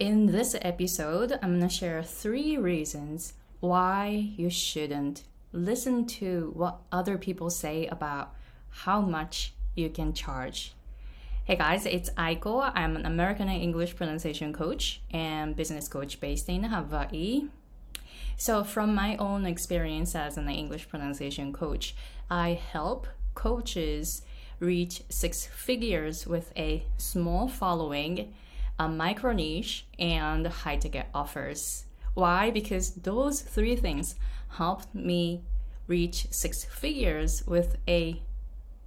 In this episode, I'm going to share three reasons why you shouldn't listen to what other people say about how much you can charge. Hey guys, it's Aiko. I'm an American English pronunciation coach and business coach based in Hawaii. So, from my own experience as an English pronunciation coach, I help coaches reach six figures with a small following, a micro niche, and high ticket offers. Why? Because those three things helped me reach six figures with a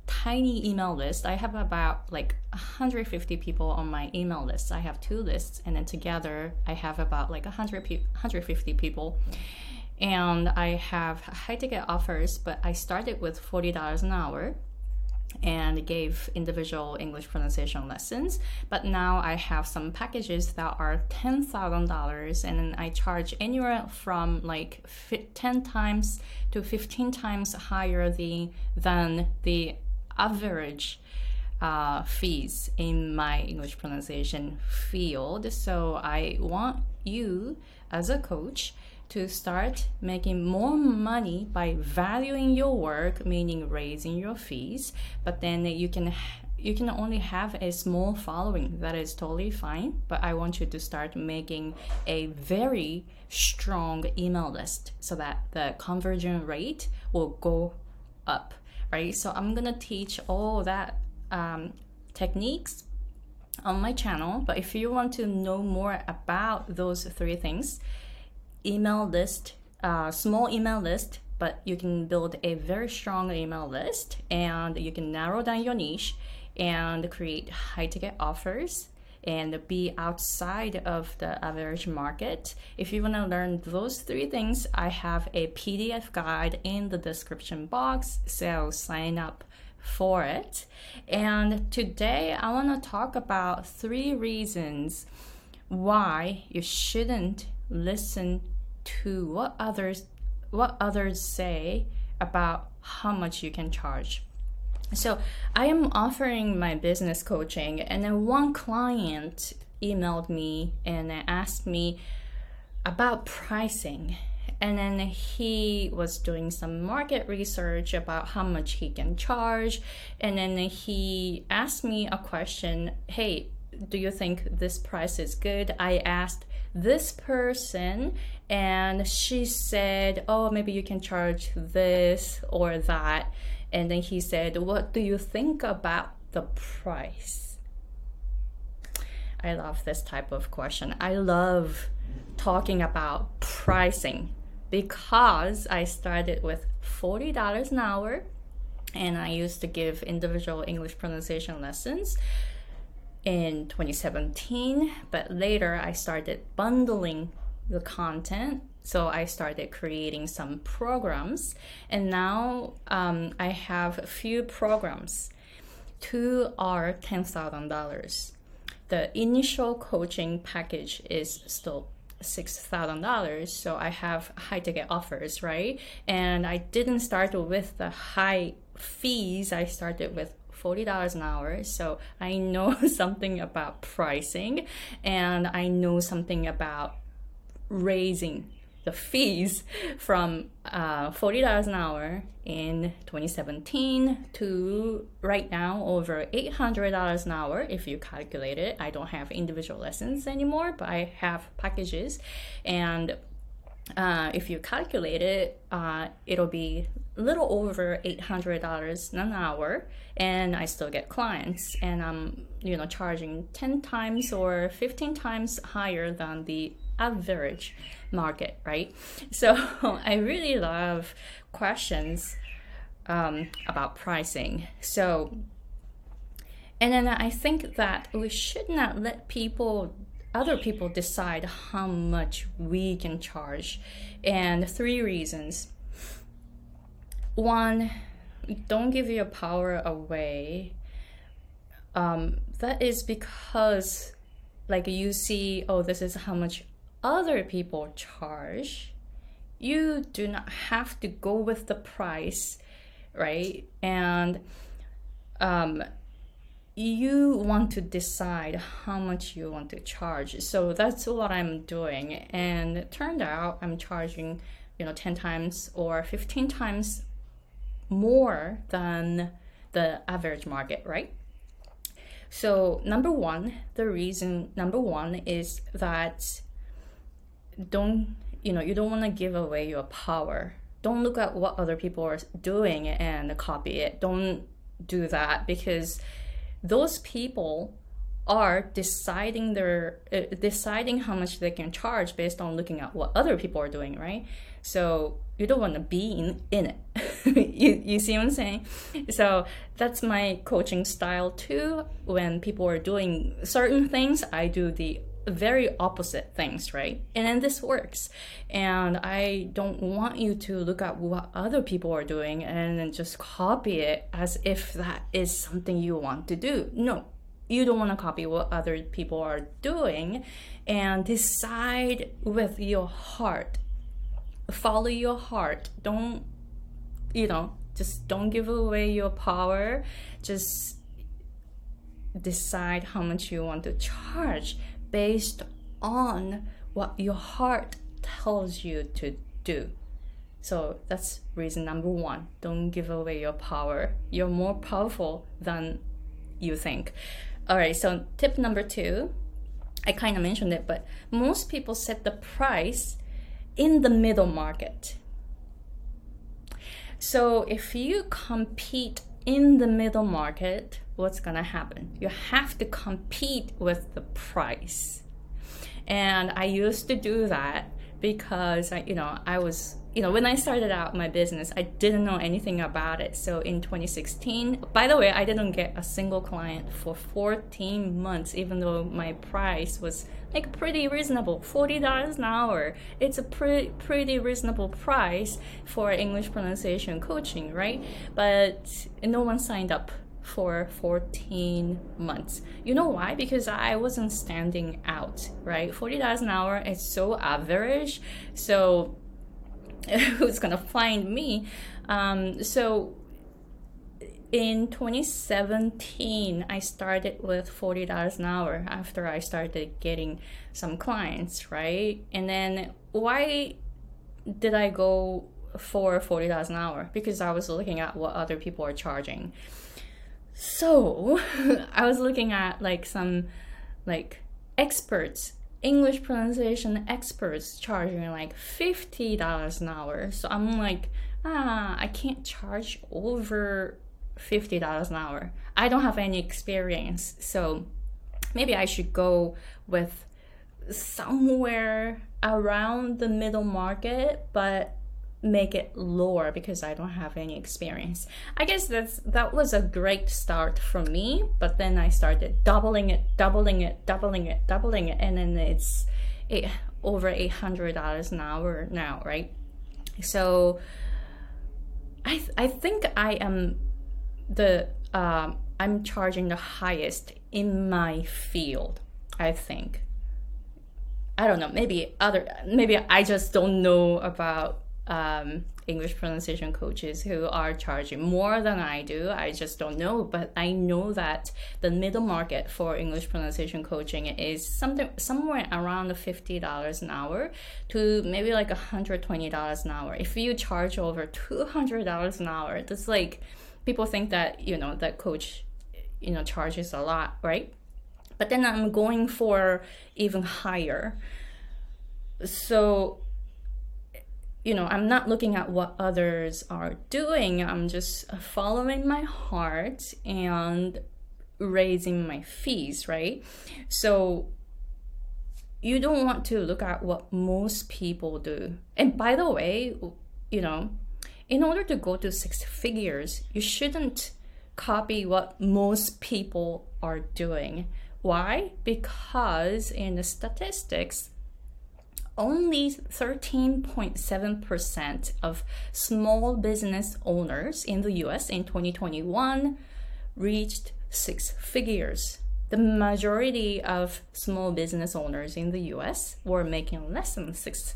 tiny email list. I have about like 150 people on my email list. I have two lists, and then together I have about like 100 pe- 150 people. And I have high ticket offers, but I started with $40 an hour and gave individual English pronunciation lessons. But now I have some packages that are $10,000 and I charge anywhere from like 10 times to 15 times higher the, than the average uh, fees in my English pronunciation field. So I want you as a coach to start making more money by valuing your work, meaning raising your fees. But then you can you can only have a small following. That is totally fine. But I want you to start making a very strong email list so that the conversion rate will go up. Right. So I'm gonna teach all that um, techniques on my channel. But if you want to know more about those three things, email list, uh, small email list, but you can build a very strong email list and you can narrow down your niche and create high ticket offers and be outside of the average market. If you want to learn those three things, I have a PDF guide in the description box, so sign up for it. And today I want to talk about three reasons why you shouldn't listen to what others what others say about how much you can charge. So I am offering my business coaching, and then one client emailed me and asked me about pricing. And then he was doing some market research about how much he can charge. And then he asked me a question Hey, do you think this price is good? I asked this person and she said, Oh, maybe you can charge this or that. And then he said, What do you think about the price? I love this type of question. I love talking about pricing because I started with $40 an hour and I used to give individual English pronunciation lessons in 2017, but later I started bundling the content. So I started creating some programs, and now um, I have a few programs. Two are $10,000. The initial coaching package is still $6,000. So I have high ticket offers, right? And I didn't start with the high fees, I started with $40 an hour. So I know something about pricing and I know something about raising the fees from uh, $40 an hour in 2017 to right now over $800 an hour if you calculate it. I don't have individual lessons anymore, but I have packages. And uh, if you calculate it, uh, it'll be a little over $800 an hour and I still get clients and I'm you know charging 10 times or 15 times higher than the average market, right? So I really love questions um, about pricing. So, and then I think that we should not let people, other people, decide how much we can charge. And three reasons. One, don't give your power away. Um, that is because, like, you see, oh, this is how much other people charge, you do not have to go with the price, right? And um, you want to decide how much you want to charge. So that's what I'm doing. And it turned out I'm charging, you know, 10 times or 15 times more than the average market, right? So, number one, the reason number one is that don't, you know, you don't want to give away your power. Don't look at what other people are doing and copy it. Don't do that because those people are deciding their uh, deciding how much they can charge based on looking at what other people are doing right? So you don't want to be in, in it. You, you see what i'm saying? So that's my coaching style too. When people are doing certain things i do the very opposite things, right? And then this works. And I don't want you to look at what other people are doing and then just copy it as if that is something you want to do. No, you don't want to copy what other people are doing and decide with your heart. Follow your heart. Don't, you know, just don't give away your power. Just decide how much you want to charge based on what your heart tells you to do. So that's reason number one. Don't give away your power. You're more powerful than you think. All right, so tip number two, I kind of mentioned it, but most people set the price in the middle market. So if you compete in the middle market, what's going to happen? You have to compete with the price. And I used to do that because I, you know, I was, you know, when I started out my business, I didn't know anything about it. So in 2016, by the way, I didn't get a single client for 14 months, even though my price was like pretty reasonable, $40 an hour. It's a pretty pretty reasonable price for English pronunciation coaching, right? But no one signed up for 14 months. You know why? Because I wasn't standing out, right? $40 an hour is so average. So who's gonna find me? Um, so in 2017, I started with $40 an hour after I started getting some clients, right? And then why did I go for $40 an hour? Because I was looking at what other people are charging. So I was looking at like some like experts, English pronunciation experts charging like $50 an hour. So I'm like, ah, I can't charge over $50 an hour. I don't have any experience. So maybe I should go with somewhere around the middle market, but make it lower because I don't have any experience. I guess that's that was a great start for me, but then I started doubling it, doubling it, doubling it, doubling it, and then it's eight, over eight hundred dollars an hour now, right? So I I think I am the um, I'm charging the highest in my field. I think. I don't know. Maybe other. Maybe I just don't know about um, English pronunciation coaches who are charging more than I do. I just don't know, but I know that the middle market for English pronunciation coaching is something somewhere around fifty dollars an hour to maybe like hundred twenty dollars an hour. If you charge over two hundred dollars an hour, that's like people think that you know that coach you know charges a lot, right? But then I'm going for even higher. So you know, I'm not looking at what others are doing. I'm just following my heart and raising my fees, right? So you don't want to look at what most people do. And by the way, you know, in order to go to six figures, you shouldn't copy what most people are doing. Why? Because in the statistics, only 13.7% of small business owners in the US in 2021 reached six figures. The majority of small business owners in the US were making less than six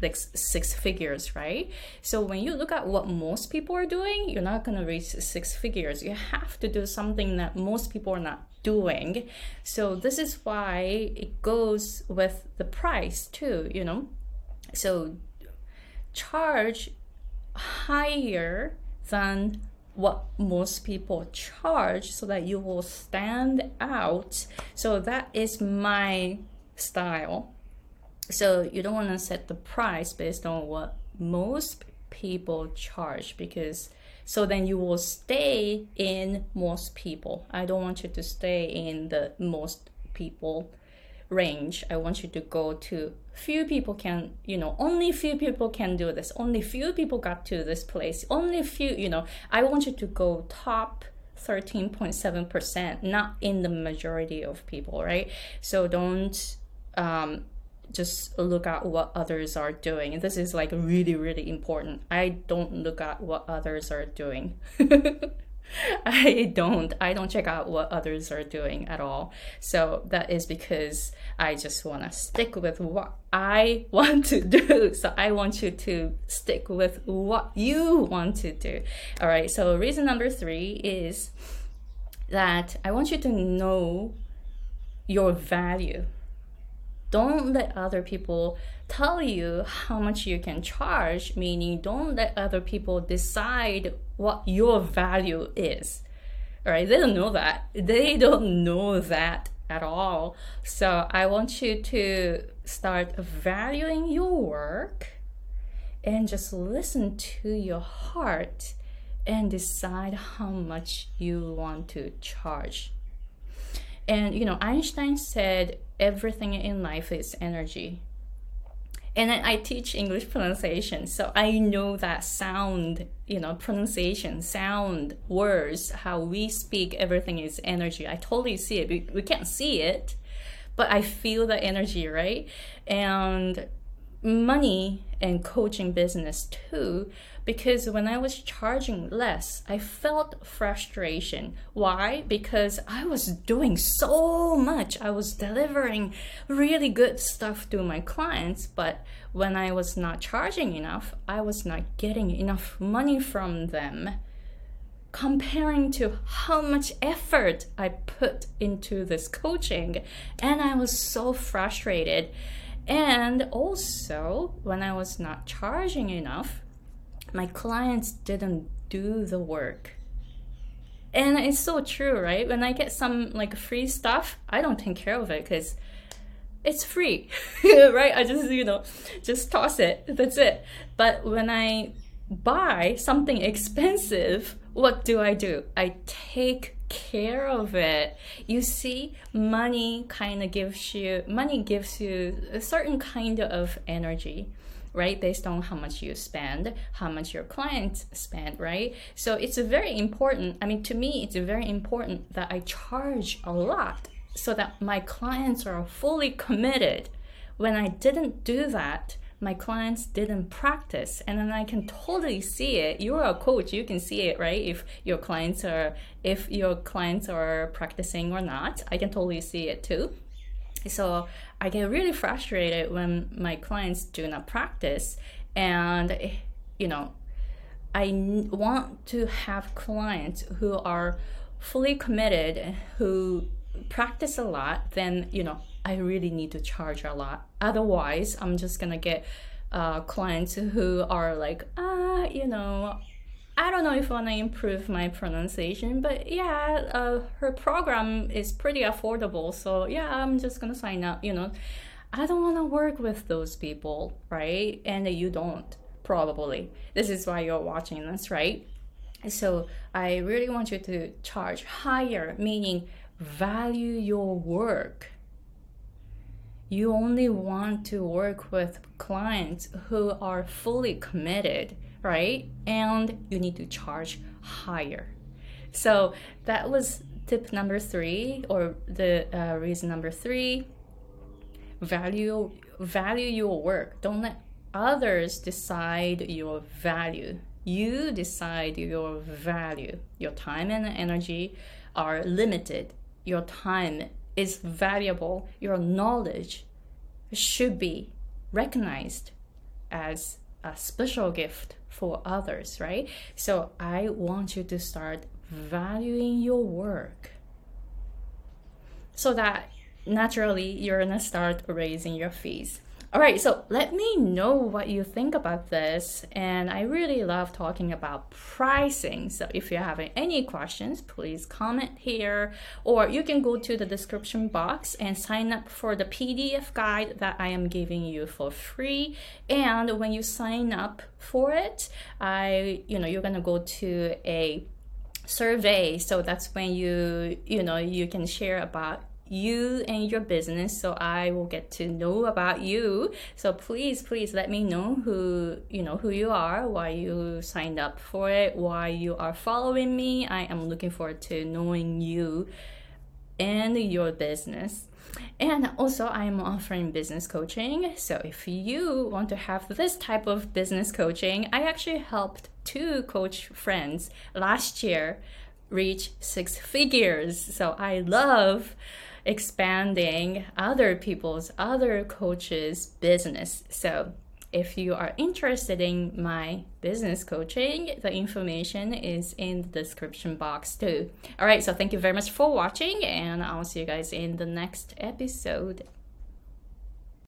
like six figures, right? So when you look at what most people are doing, you're not going to reach six figures. You have to do something that most people are not doing. So this is why it goes with the price too, you know. So charge higher than what most people charge so that you will stand out. So that is my style. So you don't want to set the price based on what most people charge because so then you will stay in most people. I don't want you to stay in the most people range. I want you to go to few people can, you know, only few people can do this. Only few people got to this place. Only few, you know, I want you to go top 13.7%, not in the majority of people, right? So don't um, just look at what others are doing. And This is like really, really important. I don't look at what others are doing. I don't. I don't check out what others are doing at all. So that is because I just want to stick with what I want to do. So I want you to stick with what you want to do. All right. So reason number three is that I want you to know your value. Don't let other people tell you how much you can charge, meaning don't let other people decide what your value is. Right, they don't know that. They don't know that at all. So I want you to start valuing your work and just listen to your heart and decide how much you want to charge. And you know, Einstein said everything in life is energy and I teach English pronunciation, so I know that sound, you know, pronunciation, sound, words, how we speak, everything is energy. I totally see it. We, we can't see it, but I feel the energy, right? And money and coaching business too because when I was charging less, I felt frustration. Why? Because I was doing so much. I was delivering really good stuff to my clients, but when I was not charging enough, I was not getting enough money from them comparing to how much effort I put into this coaching. And I was so frustrated. And also, when I was not charging enough, my clients didn't do the work. And it's so true, right? When I get some like free stuff, I don't take care of it because it's free, right? I just, you know, just toss it. That's it. But when I buy something expensive, what do I do? I take care of it. You see, money kind of gives you money gives you a certain kind of energy right? Based on how much you spend, how much your clients spend, right? So it's very important. I mean, to me, it's very important that I charge a lot so that my clients are fully committed. When I didn't do that, my clients didn't practice. And then i can totally see it. You're a coach. You can see it right? If your clients are if your clients are practicing or not i can totally see it too. So I get really frustrated when my clients do not practice. And, you know, I want to have clients who are fully committed, who practice a lot, then, you know, I really need to charge a lot. Otherwise, I'm just going to get uh, clients who are like, ah, you know, I don't know if I want to improve my pronunciation, but yeah, uh, her program is pretty affordable. So yeah, I'm just gonna sign up. You know, I don't want to work with those people, right? And you don't probably. This is why you're watching this, right? So I really want you to charge higher, meaning value your work. You only want to work with clients who are fully committed right? And you need to charge higher. So that was tip number three, or the uh, reason number three. Value value your work. Don't let others decide your value. You decide your value. Your time and energy are limited. Your time is valuable. Your knowledge should be recognized as a special gift for others, right? So I want you to start valuing your work so that naturally you're gonna start raising your fees. All right, so let me know what you think about this. And I really love talking about pricing. So if you're having any questions, please comment here, or you can go to the description box and sign up for the PDF guide that I am giving you for free. And when you sign up for it, I, you know, you're gonna go to a survey. So that's when you, you know, you can share about you and your business so i will get to know about you. So please please let me know who you know who you are why you signed up for it why you are following me. I am looking forward to knowing you and your business. And also i'm offering business coaching. So if you want to have this type of business coaching i actually helped two coach friends last year reach six figures. So i love expanding other people's, other coaches' business. So if you are interested in my business coaching, the information is in the description box too. All right, so thank you very much for watching, and I'll see you guys in the next episode.